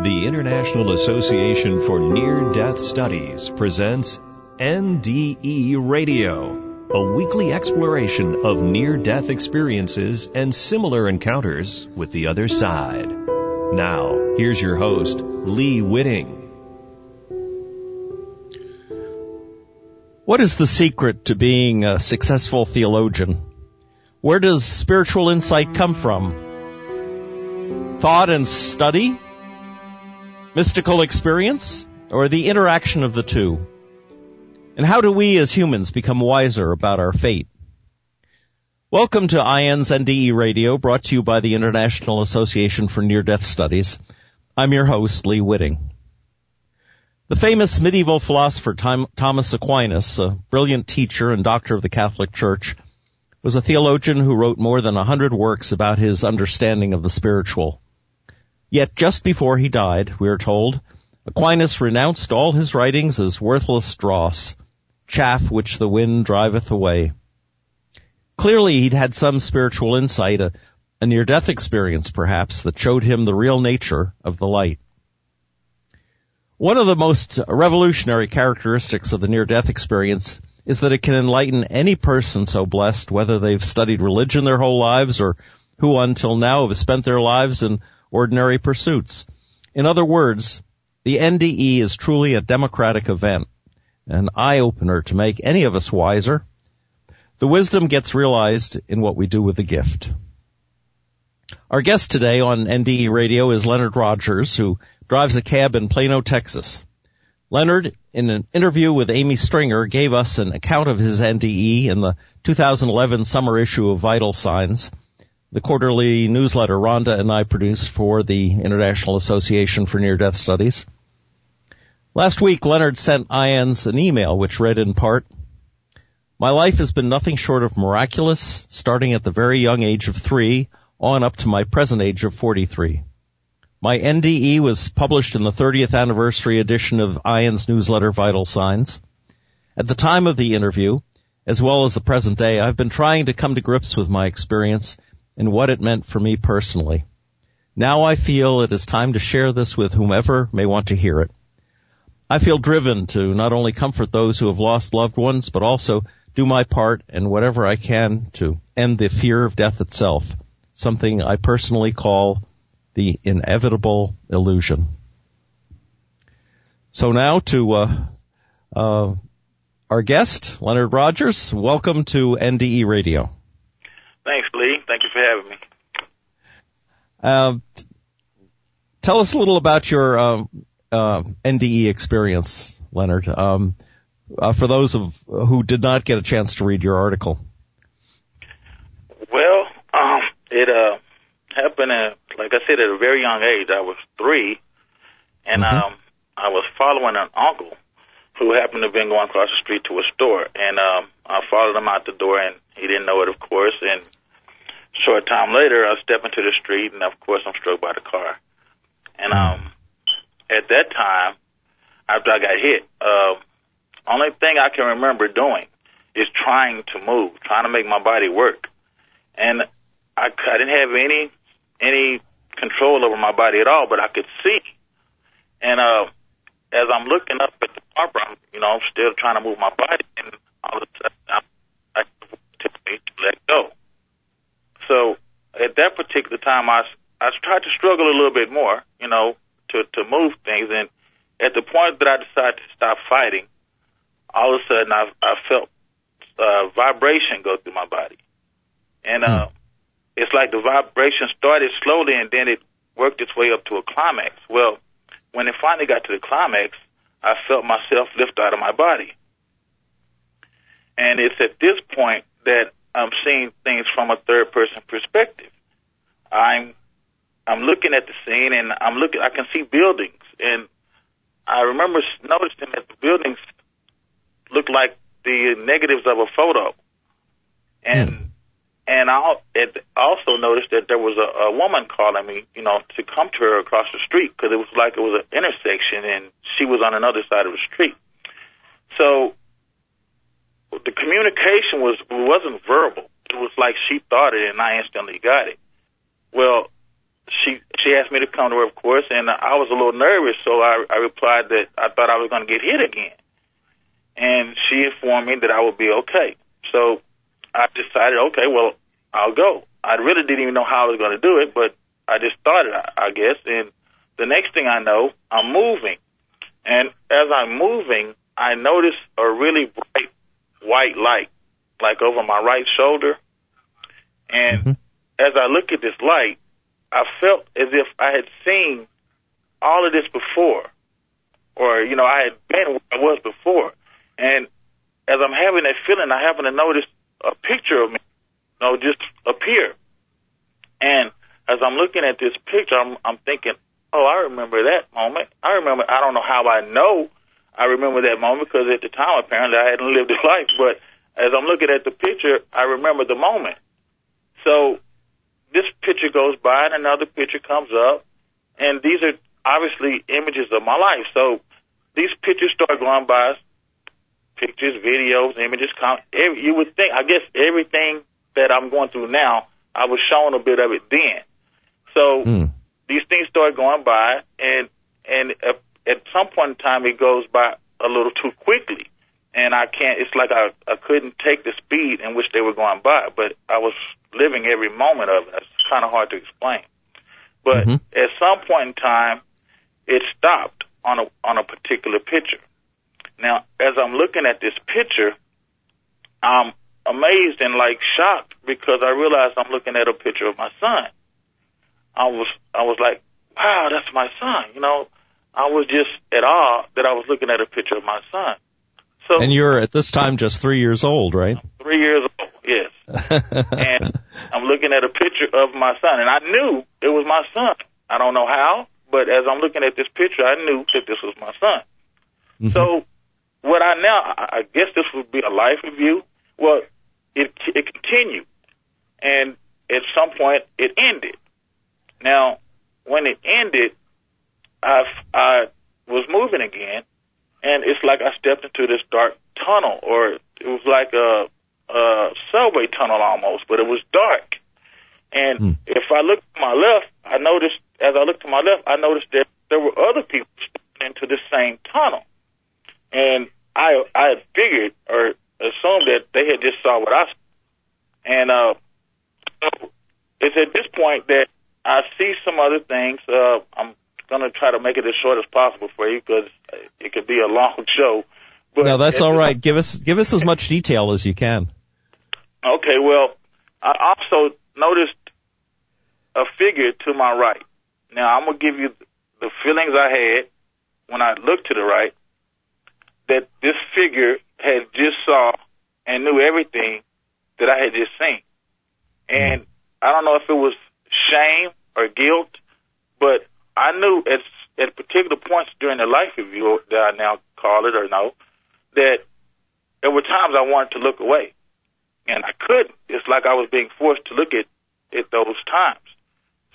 The International Association for Near Death Studies presents NDE Radio, a weekly exploration of near death experiences and similar encounters with the other side. Now, here's your host, Lee Witting. What is the secret to being a successful theologian? Where does spiritual insight come from? Thought and study? Mystical experience? Or the interaction of the two? And how do we as humans become wiser about our fate? Welcome to IANDS NDE Radio, brought to you by the International Association for Near Death Studies. I'm your host, Lee Witting. The famous medieval philosopher Thomas Aquinas, a brilliant teacher and doctor of the Catholic Church, was a theologian who wrote more than a hundred works about his understanding of the spiritual. Yet just before he died, we are told, Aquinas renounced all his writings as worthless dross, chaff which the wind driveth away. Clearly he'd had some spiritual insight, a, a near-death experience perhaps, that showed him the real nature of the light. One of the most revolutionary characteristics of the near-death experience is that it can enlighten any person so blessed, whether they've studied religion their whole lives or who until now have spent their lives in ordinary pursuits. In other words, the NDE is truly a democratic event, an eye-opener to make any of us wiser. The wisdom gets realized in what we do with the gift. Our guest today on NDE Radio is Leonard Rogers, who drives a cab in Plano, Texas. Leonard, in an interview with Amy Stringer, gave us an account of his NDE in the 2011 summer issue of Vital Signs, the quarterly newsletter Rhonda and I produce for the International Association for Near Death Studies. Last week, Leonard sent IANDS an email which read in part, My life has been nothing short of miraculous, starting at the very young age of three on up to my present age of 43. My NDE was published in the 30th anniversary edition of IANDS newsletter Vital Signs. At the time of the interview, as well as the present day, I've been trying to come to grips with my experience and what it meant for me personally. Now I feel it is time to share this with whomever may want to hear it. I feel driven to not only comfort those who have lost loved ones, but also do my part and whatever I can to end the fear of death itself, something I personally call the inevitable illusion. So now to uh, uh, our guest, Leonard Rogers. Welcome to NDE Radio. Thanks, Lee. Thank you for having me. Uh, tell us a little about your um, uh, NDE experience, Leonard. Um, uh, for those of who did not get a chance to read your article. Well, um, it uh, happened at, like I said, at a very young age. I was three, and mm-hmm. um, I was following an uncle who happened to have been going across the street to a store, and um, I followed him out the door, and he didn't know it, of course. And short time later, I step into the street, and of course, I'm struck by the car. And um, at that time, after I got hit, uh, only thing I can remember doing is trying to move, trying to make my body work. And I, I didn't have any any control over my body at all, but I could see. And uh, as I'm looking up at the barbara, I'm, you know, I'm still trying to move my body, and all of a sudden, I'm, I to let go. So at that particular time, I I tried to struggle a little bit more, you know, to to move things, and at the point that I decided to stop fighting, all of a sudden I I felt uh, vibration go through my body, and uh, hmm it's like the vibration started slowly and then it worked its way up to a climax. Well, when it finally got to the climax, I felt myself lift out of my body. And it's at this point that I'm seeing things from a third person perspective. I'm I'm looking at the scene and I'm looking I can see buildings and I remember noticing that the buildings looked like the negatives of a photo. And mm. And I also noticed that there was a, a woman calling me, you know, to come to her across the street because it was like it was an intersection and she was on another side of the street. So the communication was wasn't verbal. It was like she thought it and I instantly got it. Well, she she asked me to come to her, of course, and I was a little nervous, so I, I replied that I thought I was going to get hit again, and she informed me that I would be okay. So I decided, okay, well, I'll go. I really didn't even know how I was going to do it, but I just started, I, guess. And the next thing I know, I'm moving, and as I'm moving, I notice a really bright white light, like over my right shoulder, and Mhm. as I look at this light, I felt as if I had seen all of this before, or you know, I had been where I was before. And as I'm having that feeling, I happen to notice a picture of me, you know, just appear. And as I'm looking at this picture, I'm, I'm thinking, oh, I remember that moment. I remember. I don't know how I know. I remember that moment because at the time, apparently, I hadn't lived a life. But as I'm looking at the picture, I remember the moment. So this picture goes by and another picture comes up, and these are obviously images of my life. So these pictures start going by, pictures, videos, images. Every, you would think, I guess, everything that I'm going through now, I was shown a bit of it then. So Mm. these things start going by, and and at, at some point in time, it goes by a little too quickly, and I can't. It's like I I couldn't take the speed in which they were going by, but I was living every moment of it. It's kind of hard to explain, but Mhm. at some point in time, it stopped on a on a particular picture. Now, as I'm looking at this picture, I'm amazed and like shocked because I realized I'm looking at a picture of my son. I was I was like, wow, that's my son. You know, I was just at awe that I was looking at a picture of my son. So And you're at this time just three years old, right? three years old, yes, and I'm looking at a picture of my son, and I knew it was my son. I don't know how, but as I'm looking at this picture, I knew that this was my son. Mhm. So, what I now, I I guess this would be a life review. Well, it it continued, and at some point it ended. Now, when it ended, I I was moving again, and it's like I stepped into this dark tunnel, or it was like a, a subway tunnel almost, but it was dark. And Hmm. if I looked to my left, I noticed as I looked to my left, I noticed that there were other people stepping into the same tunnel, and I I had figured or assumed that they had just saw what I saw, and uh, it's at this point that I see some other things. Uh, I'm gonna try to make it as short as possible for you because it could be a long show. But no, that's at all right. Give us give us as much detail as you can. Okay, well, I also noticed a figure to my right. Now, I'm going to give you the feelings I had when I looked to the right that this figure had just saw and knew everything that I had just seen. And mm-hmm. I don't know if it was shame or guilt, but I knew at, at particular points during the life review that I now call it or know that there were times I wanted to look away and I couldn't. It's like I was being forced to look at at those times.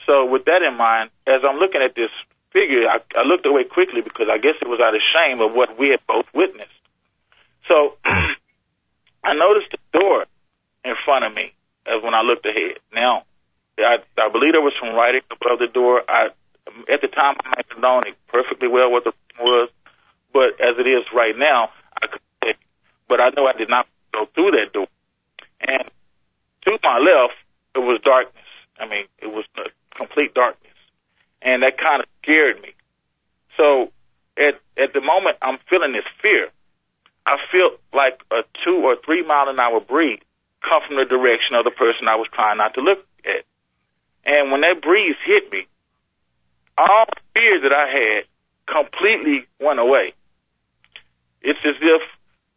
So with that in mind, as I'm looking at this figure, I, I looked away quickly because I guess it was out of shame of what we had both witnessed. So I noticed the door in front of me as when I looked ahead. Now, I, I believe there was some writing above the door. I at the time I might have known it perfectly well what the was, but as it is right now, I could. But I know I did not go through that door. And to my left, it was darkness. I mean, it was complete darkness, and that kind of scared me. So, at at the moment, I'm feeling this fear. I feel like a two or three mile an hour breeze come from the direction of the person I was trying not to look at. And when that breeze hit me, all fear that I had completely went away. It's as if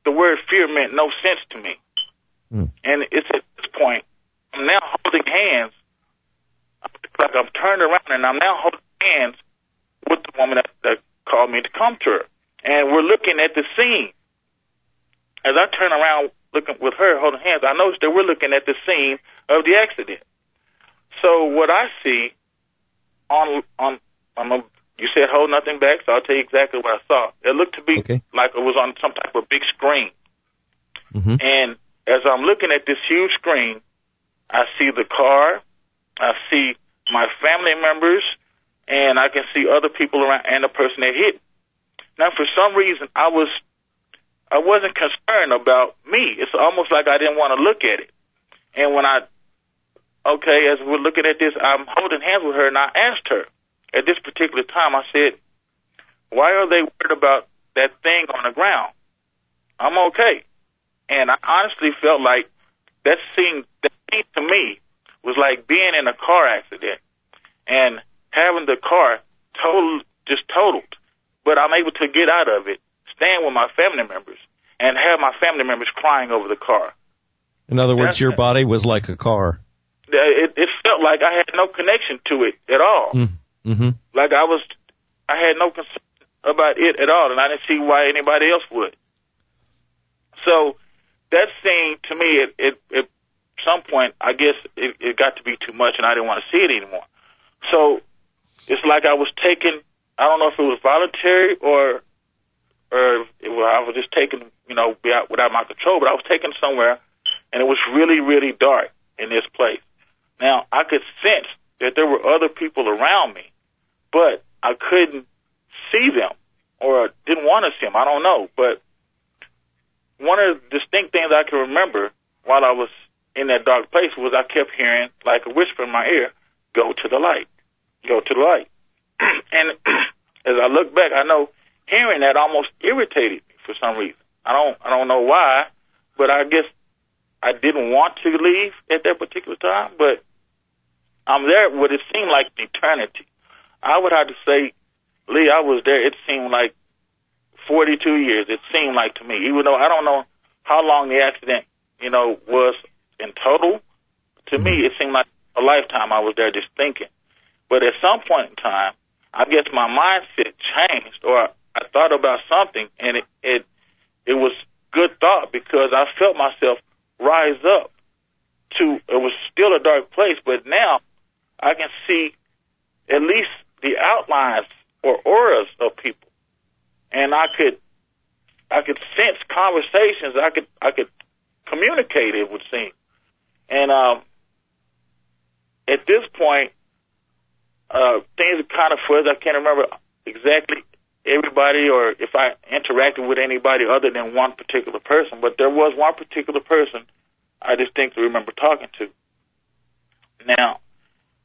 the word fear meant no sense to me. Hmm. And it's at this point, I'm now holding hands, like I'm turned around and I'm now holding hands with the woman that, that called me to come to her. And we're looking at the scene. As I turn around looking with her holding hands, I notice that we're looking at the scene of the accident. So what I see on on on the you said hold nothing back, so I'll tell you exactly what I saw. It looked to be Okay. like it was on some type of big screen. hmm And as I'm looking at this huge screen, I see the car, I see my family members, and I can see other people around, and the person that hit. Now, for some reason, I was I wasn't concerned about me. It's almost like I didn't want to look at it. And when I, okay, as we're looking at this, I'm holding hands with her, and I asked her at this particular time. I said, "Why are they worried about that thing on the ground? I'm okay." And I honestly felt like that scene, that scene to me was like being in a car accident and having the car total, just totaled. But I'm able to get out of it stand with my family members and have my family members crying over the car. In other words, That's, your body was like a car. It, it felt like I had no connection to it at all. Mm, mm-hmm. Like I was, I had no concern about it at all, and I didn't see why anybody else would. So that scene to me, it, it, at some point, I guess it, it got to be too much, and I didn't want to see it anymore. So it's like I was taken. I don't know if it was voluntary or or well, I was just taken, you know, without my control, but I was taken somewhere, and it was really, really dark in this place. Now I could sense that there were other people around me, but I couldn't see them or didn't want to see them. I don't know, but one of the distinct things I can remember while I was in that dark place was I kept hearing like a whisper in my ear, "Go to the light, go to the light." and as I look back, I know hearing that almost irritated me for some reason. I don't I don't know why, but I guess I didn't want to leave at that particular time, but I'm there what it seemed like an eternity. I would have to say, Lee, I was there, it seemed like 42 years, it seemed like to me, even though I don't know how long the accident, you know, was in total. To me, mm-hmm. it seemed like a lifetime I was there just thinking. But at some point in time, I guess my mindset changed, or I thought about something, and it it it was good thought because I felt myself rise up to. It was still a dark place, but now I can see at least the outlines or auras of people, and I could I could sense conversations. I could I could communicate. It would seem, and um, at this point, uh, things are kind of fuzzy. I can't remember exactly everybody or if I interacted with anybody other than one particular person, but there was one particular person I distinctly remember talking to. Now,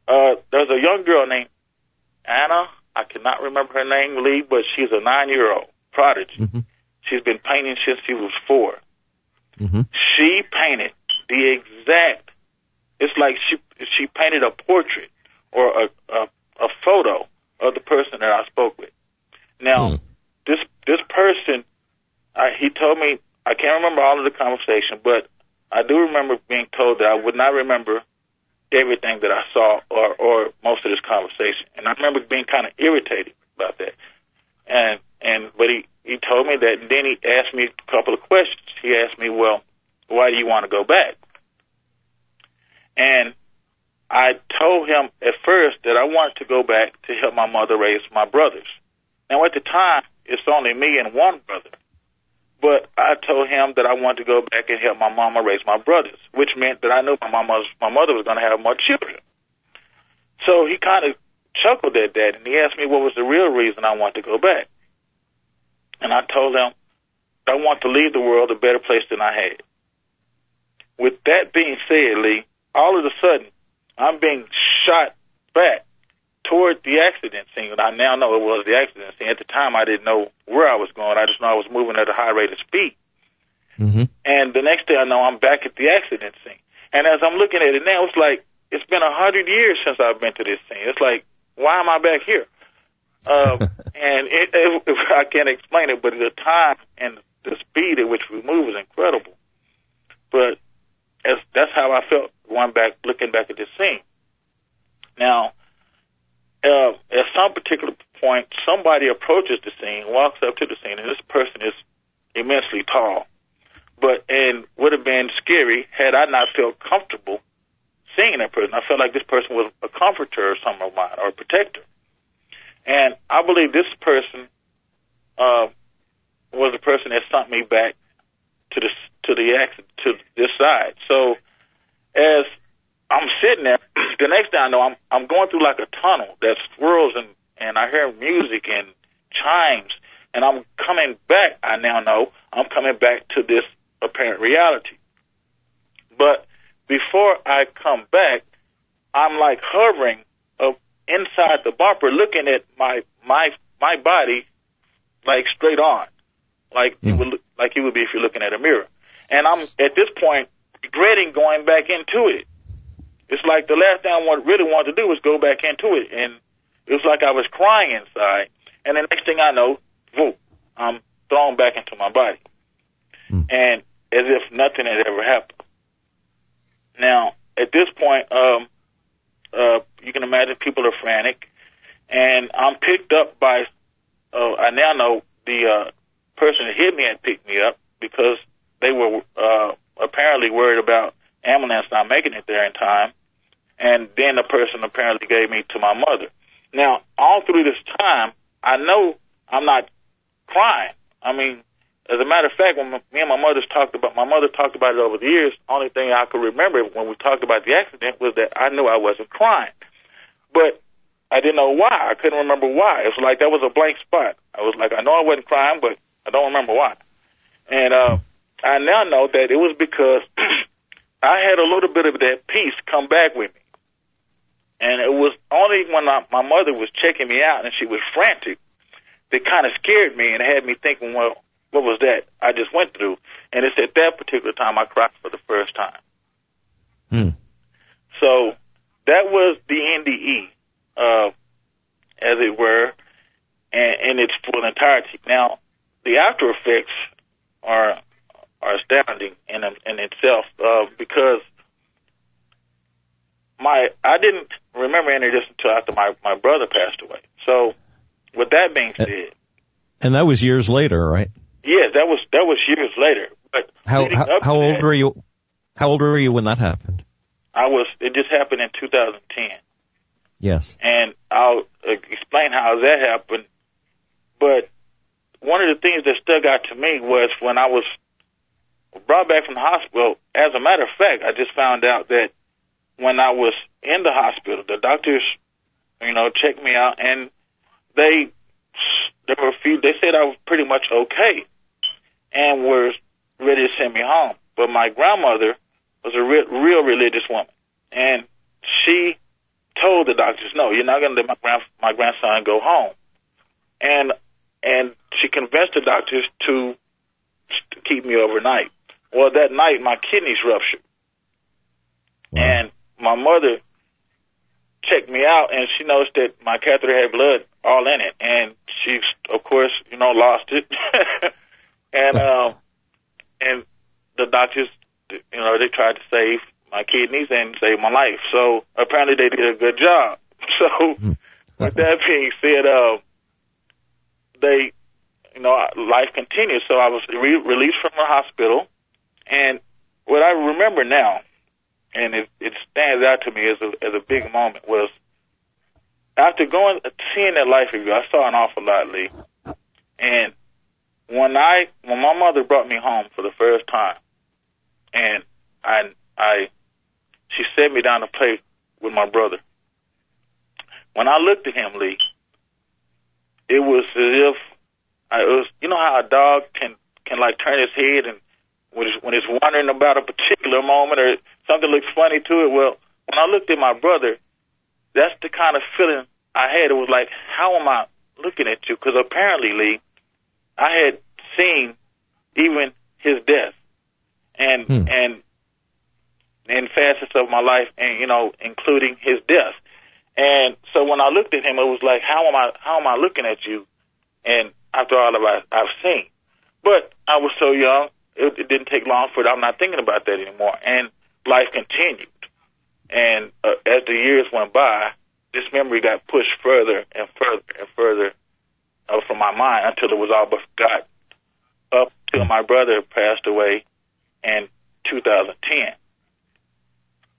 uh, there's a young girl named Anna. I cannot remember her name, Lee, but she's a nine-year-old prodigy. Mm-hmm. She's been painting since she was 4 mm-hmm. She painted the exact. It's like she she painted a portrait or a, a a photo of the person that I spoke with. Now, hmm. this this person, uh, he told me I can't remember all of the conversation, but I do remember being told that I would not remember everything that I saw or or most of this conversation, and I remember being kind of irritated about that. And and but he he told me that, and then he asked me a couple of questions. He asked me, well, why do you want to go back? And I told him at first that I wanted to go back to help my mother raise my brothers. Now, at the time, it's only me and one brother. But I told him that I wanted to go back and help my mama raise my brothers, which meant that I knew my mama, my mother was going to have more children. So he kind of chuckled at that, and he asked me what was the real reason I wanted to go back. And I told him I want to leave the world a better place than I had. With that being said, Lee, all of a sudden, I'm being shot back toward the accident scene. And I now know it was the accident scene. At the time, I didn't know where I was going. I just know I was moving at a high rate of speed. Mm-hmm. And the next day, I know I'm back at the accident scene. And as I'm looking at it now, it's like it's been a hundred years since I've been to this scene. It's like, why am I back here? Um, and it, it, it, I can't explain it, but the time and the speed at which we move is incredible. But as, that's how I felt going back, looking back at this scene. Now, uh, at some particular point, somebody approaches the scene, walks up to the scene, and this person is immensely tall. But and would have been scary had I not felt comfortable seeing that person. I felt like this person was a comforter or some of mine or a protector. And I believe this person uh, was the person that sent me back to the to the accident to this side. So as I'm sitting there. the next thing I know, I'm I'm going through like a tunnel that swirls and and I hear music and chimes, and I'm coming back. I now know I'm coming back to this apparent reality. But before I come back, I'm like hovering up inside the bumper, looking at my my my body like straight on, like mm. you would like you would be if you're looking at a mirror. And I'm at this point regretting going back into it. It's like the last thing I want, really wanted to do was go back into it, and it was like I was crying inside. And the next thing I know, whoa, I'm thrown back into my body, mm. and as if nothing had ever happened. Now, at this point, um, uh, you can imagine people are frantic, and I'm picked up by. Uh, I now know the uh, person that hit me had picked me up because they were uh, apparently worried about ambulance not making it there in time, and then the person apparently gave me to my mother. Now, all through this time, I know I'm not crying. I mean, as a matter of fact, when me and my mother talked about, my mother talked about it over the years. Only thing I could remember when we talked about the accident was that I knew I wasn't crying, but I didn't know why. I couldn't remember why. It was like that was a blank spot. I was like, I know I wasn't crying, but I don't remember why. And uh, I now know that it was because I had a little bit of that peace come back with me. And it was only when I, my mother was checking me out and she was frantic that kind of scared me and had me thinking, well, what was that I just went through? And it's at that particular time I cried for the first time. Hmm. So that was the NDE, uh, as it were, and in its full entirety. Now, the after effects are are astounding in in itself uh, because my I didn't remember any of this until after my my brother passed away. So, with that being said, and that was years later, right? Yeah, that was that was years later. But how how, how old that, were you? How old were you when that happened? I was. It just happened in 2010. Yes. And I'll uh, explain how that happened. But one of the things that stuck out to me was when I was brought back from the hospital. As a matter of fact, I just found out that when I was in the hospital, the doctors, you know, checked me out and they there were a few. They said I was pretty much okay, and were ready to send me home. But my grandmother was a real, real religious woman, and she told the doctors, "No, you're not going to let my grand my grandson go home." And and she convinced the doctors to, to keep me overnight. Well, that night my kidneys ruptured, wow. and my mother checked me out, and she noticed that my catheter had blood all in it, and she, of course, you know, lost it, and um, and the doctors, you know, they tried to save my kidneys and save my life. So apparently they did a good job. So hmm. with that being said, uh, they, you know, life continued. So I was re- released from the hospital, and what I remember now and it, it stands out to me as a as a big moment was after going seeing that life review, I saw an awful lot, Lee. And when I when my mother brought me home for the first time, and I I she set me down to play with my brother. When I looked at him, Lee, it was as if I was you know how a dog can can like turn his head and when it's, when it's wondering about a particular moment or something looks funny to it. Well, when I looked at my brother, that's the kind of feeling I had. It was like, how am I looking at you? Because apparently, Lee, I had seen even his death, and hmm. and in facets of my life, and you know, including his death. And so when I looked at him, it was like, how am I? How am I looking at you? And after all of I, I've seen, but I was so young, it, it didn't take long for it. I'm not thinking about that anymore. And life continued. And uh, as the years went by, this memory got pushed further and further and further uh, from my mind until it was all but forgot. Up till my brother passed away in 2010.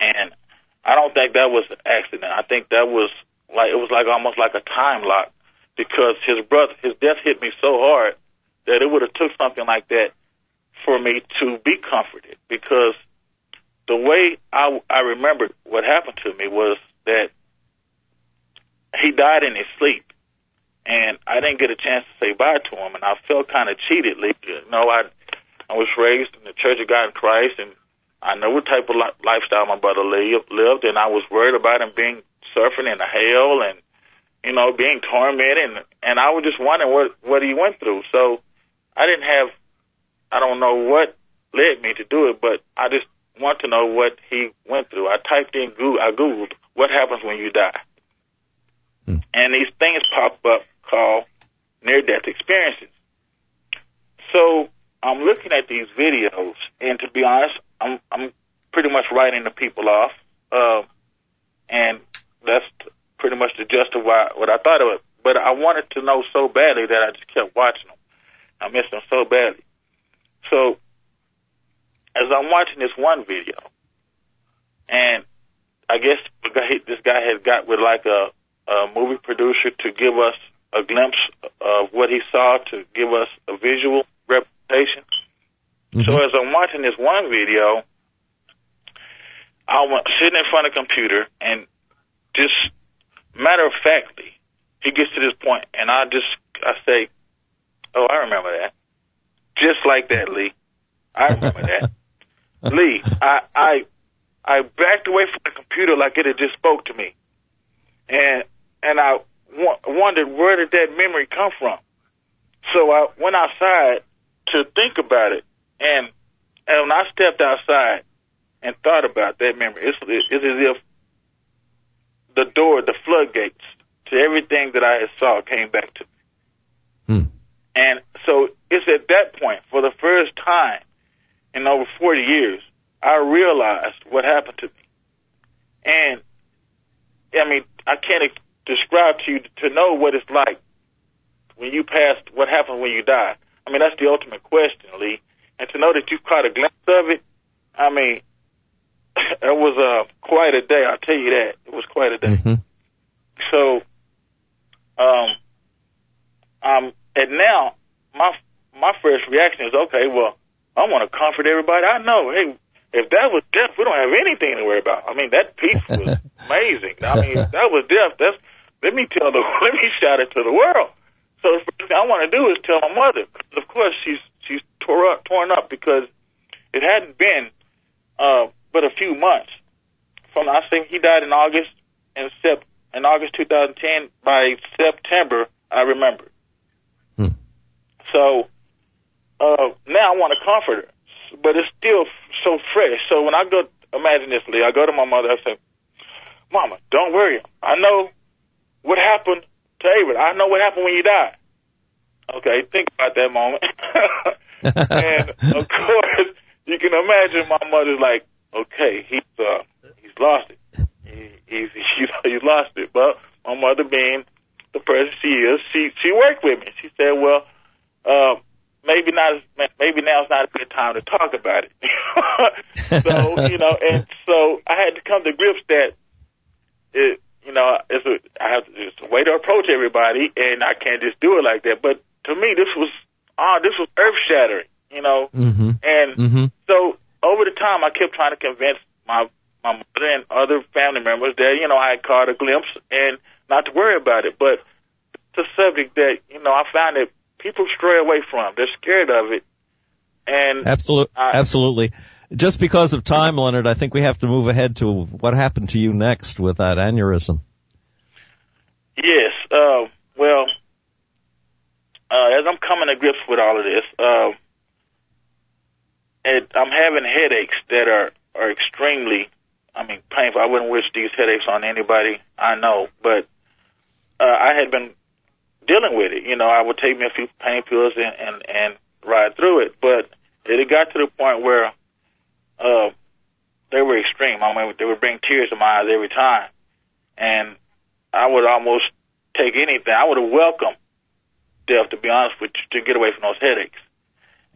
And I don't think that was an accident. I think that was like it was like almost like a time lock because his brother his death hit me so hard that it would have took something like that for me to be comforted because the way I I remembered what happened to me was that he died in his sleep, and I didn't get a chance to say bye to him, and I felt kind of cheated. You know, I I was raised in the Church of God in Christ, and I know what type of li- lifestyle my brother lived, and I was worried about him being surfing in the hell and you know being tormented, and and I was just wondering what what he went through. So I didn't have, I don't know what led me to do it, but I just want to know what he went through. I typed in Google, I googled what happens when you die, hmm. and these things pop up called near death experiences. So I'm looking at these videos, and to be honest, I'm I'm pretty much writing the people off, uh, and that's pretty much the gist of why, what I thought of it. But I wanted to know so badly that I just kept watching them. I missed them so badly. So as I'm watching this one video, and I guess this guy had got with like a, a movie producer to give us a glimpse of what he saw to give us a visual representation. Mm-hmm. So as I'm watching this one video, I was sitting in front of a computer and just matter of factly, he gets to this point and I just I say, Oh, I remember that. Just like that, Lee. I remember that. Lee, I I I backed away from the computer like it had just spoke to me. And and I wondered where did that memory come from. So I went outside to think about it, and and when I stepped outside and thought about that memory, it's, it's as if the door, the floodgates to everything that I had saw came back to me. Hmm. And so it's at that point, for the first time in over 40 years, I realized what happened to me. And I mean, I can't describe to you to know what it's like when you pass, what happens when you die. I mean, that's the ultimate question, Lee. And to know that you caught a glimpse of it, I mean, it was uh, quite a day. I'll tell you that. It was quite a day. Mm-hmm. So, um, um, and now my my first reaction is, okay, well, I want to comfort everybody. I know, hey, if that was death, we don't have anything to worry about. I mean, that piece was amazing. I mean, if that was death, that's let me tell the let me shout it to the world. So the first thing I want to do is tell my mother. Of course, she's she's tore up, torn up because it hadn't been uh, but a few months from I think he died in August and sep in August 2010. By September, I remember. Hmm. So uh, now I want to comfort her, but it's still so fresh. So when I go, imagine this, Lee. I go to my mother. I say, "Mama, don't worry. I know what happened to Avery. I know what happened when you died. Okay, think about that moment. and of course, you can imagine my mother's like, okay, he's uh, he's lost it. He, he's he's he's lost it. But my mother, being the person she is, she she worked with me. She said, well, uh, maybe not. Maybe now's not a good time to talk about it. so you know, and so I had to come to grips that it you know, it's a, I have to, it's a way to approach everybody, and I can't just do it like that. But to me, this was, ah, this was earth shattering, you know. Mm-hmm. And mm-hmm. so over the time, I kept trying to convince my my mother and other family members that you know I had caught a glimpse and not to worry about it. But it's a subject that you know I found that people stray away from. They're scared of it. And absolutely, absolutely just because of time, Leonard, I think we have to move ahead to what happened to you next with that aneurysm. Yes. Uh, well, uh, as I'm coming to grips with all of this, uh, it, I'm having headaches that are are extremely, I mean, painful. I wouldn't wish these headaches on anybody I know, but uh, I had been dealing with it. You know, I would take me a few pain pills and and, and ride through it, but it got to the point where uh, they were extreme. I mean, they would bring tears to my eyes every time, and I would almost take anything. I would have welcomed death, to be honest with you, to get away from those headaches.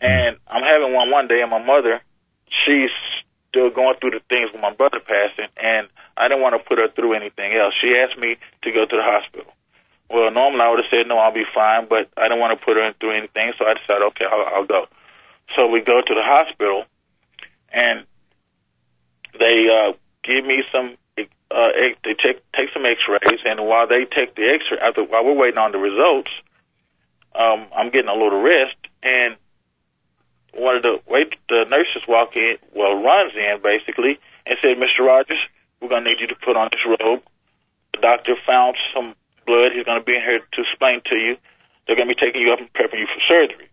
And I'm having one one day, and my mother, she's still going through the things with my brother passing, and I didn't want to put her through anything else. She asked me to go to the hospital. Well, normally I would have said no, I'll be fine, but I didn't want to put her through anything, so I decided, okay, I'll, I'll go. So we go to the hospital, and they uh, give me some. Uh, they take take some X-rays, and while they take the X-ray, after while we're waiting on the results, um, I'm getting a little rest, and one of the wait the nurses walk in, well, runs in basically, and said, "Mr. Rogers, we're gonna need you to put on this robe." The doctor found some blood. He's gonna be in here to explain to you. They're gonna be taking you up and prepping you for surgery.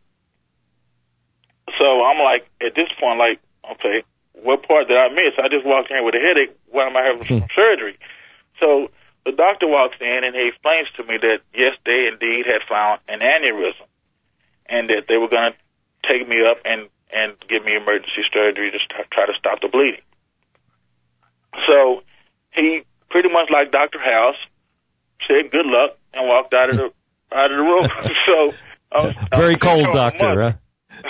So I'm like, at this point, like, okay, what part did I miss? I just walked in here with a headache. Why am I having some hmm. surgery? So the doctor walks in and he explains to me that yes, they indeed had found an aneurysm, and that they were going to take me up and and give me emergency surgery to st- try to stop the bleeding. So he pretty much like Doctor House said good luck and walked out of the out of the room. so I was, I Very was cold doctor, huh?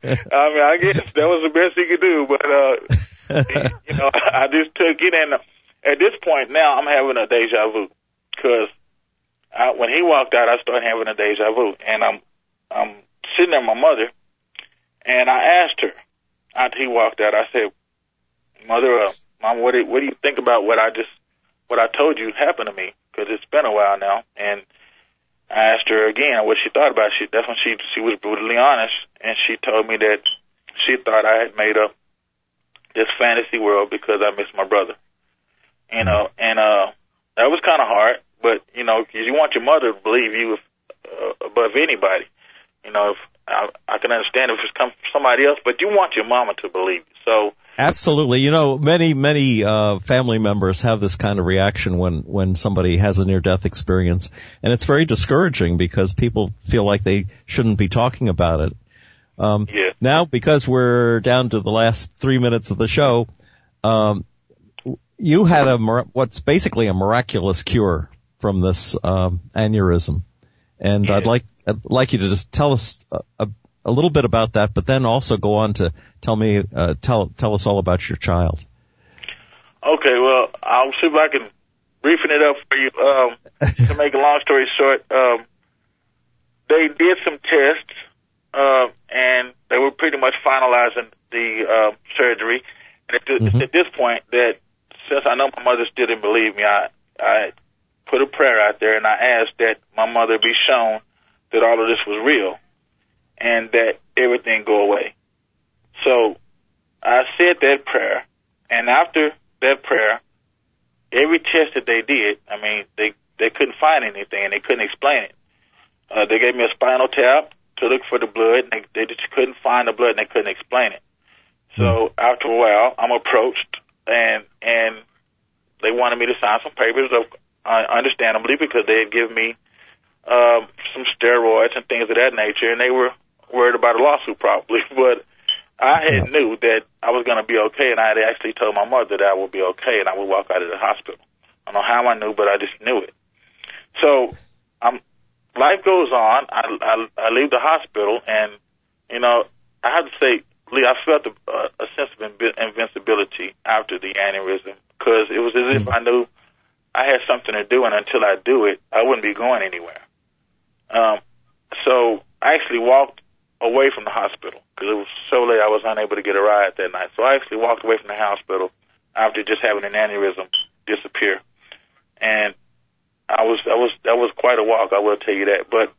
I mean, I guess that was the best he could do, but uh, you know, I just took it, and at this point now, I'm having a deja vu because when he walked out, I started having a deja vu, and I'm I'm sitting there with my mother, and I asked her after he walked out, I said, "Mother, uh, mom, what do what do you think about what I just what I told you happened to me? Because it's been a while now, and." I asked her again what she thought about it. She, that's when she she was brutally honest, and she told me that she thought I had made up this fantasy world because I missed my brother. You know, and uh, that was kind of hard, but you know, 'cause you want your mother to believe you if, uh, above anybody. You know, if I, I can understand if it's come from somebody else, but you want your mama to believe you. So Absolutely. You know, many, many, uh, family members have this kind of reaction when, when somebody has a near death experience. And it's very discouraging because people feel like they shouldn't be talking about it. Um, yeah, now, because we're down to the last three minutes of the show, um, you had a, what's basically a miraculous cure from this, um, aneurysm. And Yeah. I'd like, I'd like you to just tell us a, a, little bit about that, but then also go on to tell me, uh, tell, tell us all about your child. Okay, well, I'll see if I can briefing it up for you. Um, to make a long story short, um, they did some tests, uh, and they were pretty much finalizing the uh, surgery. And at, th- Mhm. at this point, that since I know my mother still didn't believe me, I I put a prayer out there and I asked that my mother be shown that all of this was real and that everything go away. So I said that prayer, and after that prayer, every test that they did, I mean, they they couldn't find anything and they couldn't explain it. Uh, they gave me a spinal tap to look for the blood, and they, they just couldn't find the blood and they couldn't explain it. So after a while, I'm approached, and and they wanted me to sign some papers, of uh, understandably, because they had given me um, some steroids and things of that nature, and they were worried about a lawsuit probably, but. I had Yeah. knew that I was going to be okay, and I had actually told my mother that I would be okay, and I would walk out of the hospital. I don't know how I knew, but I just knew it. So, um, life goes on. I, I, I leave the hospital, and you know, I have to say, Lee, I felt a, a sense of invincibility after the aneurysm because it was as if I knew I had something to do, and until I do it, I wouldn't be going anywhere. Um, so I actually walked away from the hospital because it was so late I was unable to get a ride that night. So I actually walked away from the hospital after just having an aneurysm disappear, and I was I was that was quite a walk. I will tell you that. But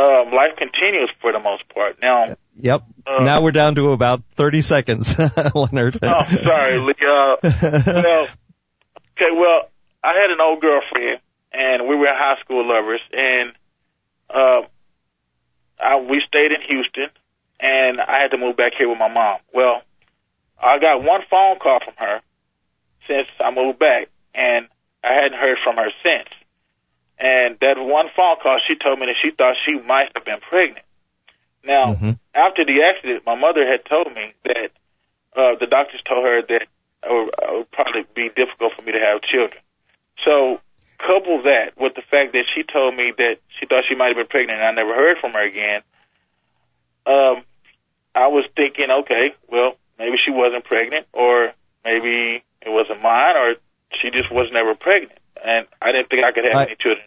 um, life continues for the most part. Now, Yep. Uh, now we're down to about 30 seconds, Leonard. oh, sorry, Lee. Uh, well, okay, well, I had an old girlfriend, and we were high school lovers, and uh, I, we stayed in Houston, and I had to move back here with my mom. Well, I got one phone call from her since I moved back, and I hadn't heard from her since. And that one phone call, she told me that she thought she might have been pregnant. Now, Mhm. after the accident, my mother had told me that uh, the doctors told her that it would, it would probably be difficult for me to have children. So, couple that with the fact that she told me that she thought she might have been pregnant and I never heard from her again, um, I was thinking, okay, well, maybe she wasn't pregnant, or maybe it wasn't mine, or she just was never pregnant. And I didn't think I could have I- any children.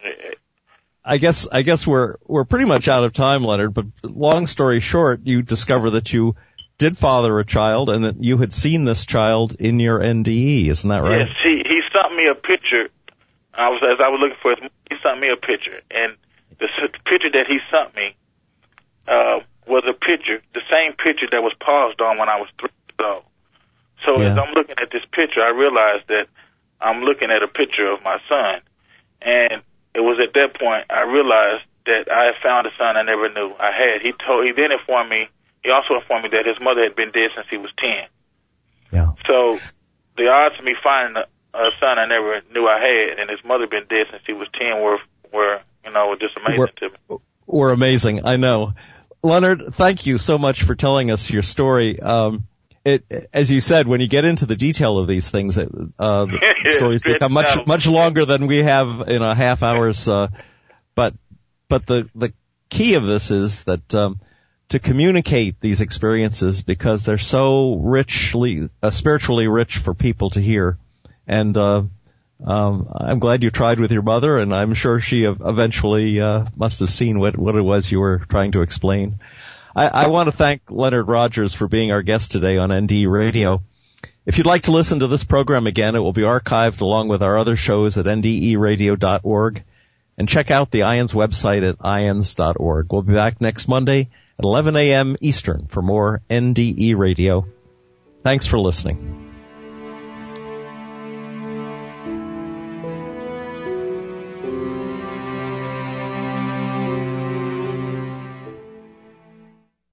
I guess I guess we're we're pretty much out of time, Leonard. But long story short, you discover that you did father a child, and that you had seen this child in your NDE. Isn't that right? Yes, he he sent me a picture. I was as I was looking for his. He sent me a picture, and the picture that he sent me uh, was a picture, the same picture that was paused on when I was three years old. So as I'm looking at this picture, I realized that I'm looking at a picture of my son, and it was at that point I realized that I had found a son I never knew I had. He told. He then informed me. He also informed me that his mother had been dead since he was ten. Yeah. So the odds of me finding a, a son I never knew I had, and his mother been dead since he was ten, were were you know were just amazing Were- to me. Were amazing. I know. Leonard, thank you so much for telling us your story. Um, it, as you said, when you get into the detail of these things, uh, the stories become much out. much longer than we have in a half hour's. Uh, but but the the key of this is that um, to communicate these experiences because they're so richly uh, spiritually rich for people to hear, and uh, um, I'm glad you tried with your mother, and I'm sure she eventually uh, must have seen what what it was you were trying to explain. I, I want to thank Leonard Rogers for being our guest today on NDE Radio. If you'd like to listen to this program again, it will be archived along with our other shows at nderadio.org. And check out the IONS website at ions.org. We'll be back next Monday at 11 a.m. Eastern for more NDE Radio. Thanks for listening.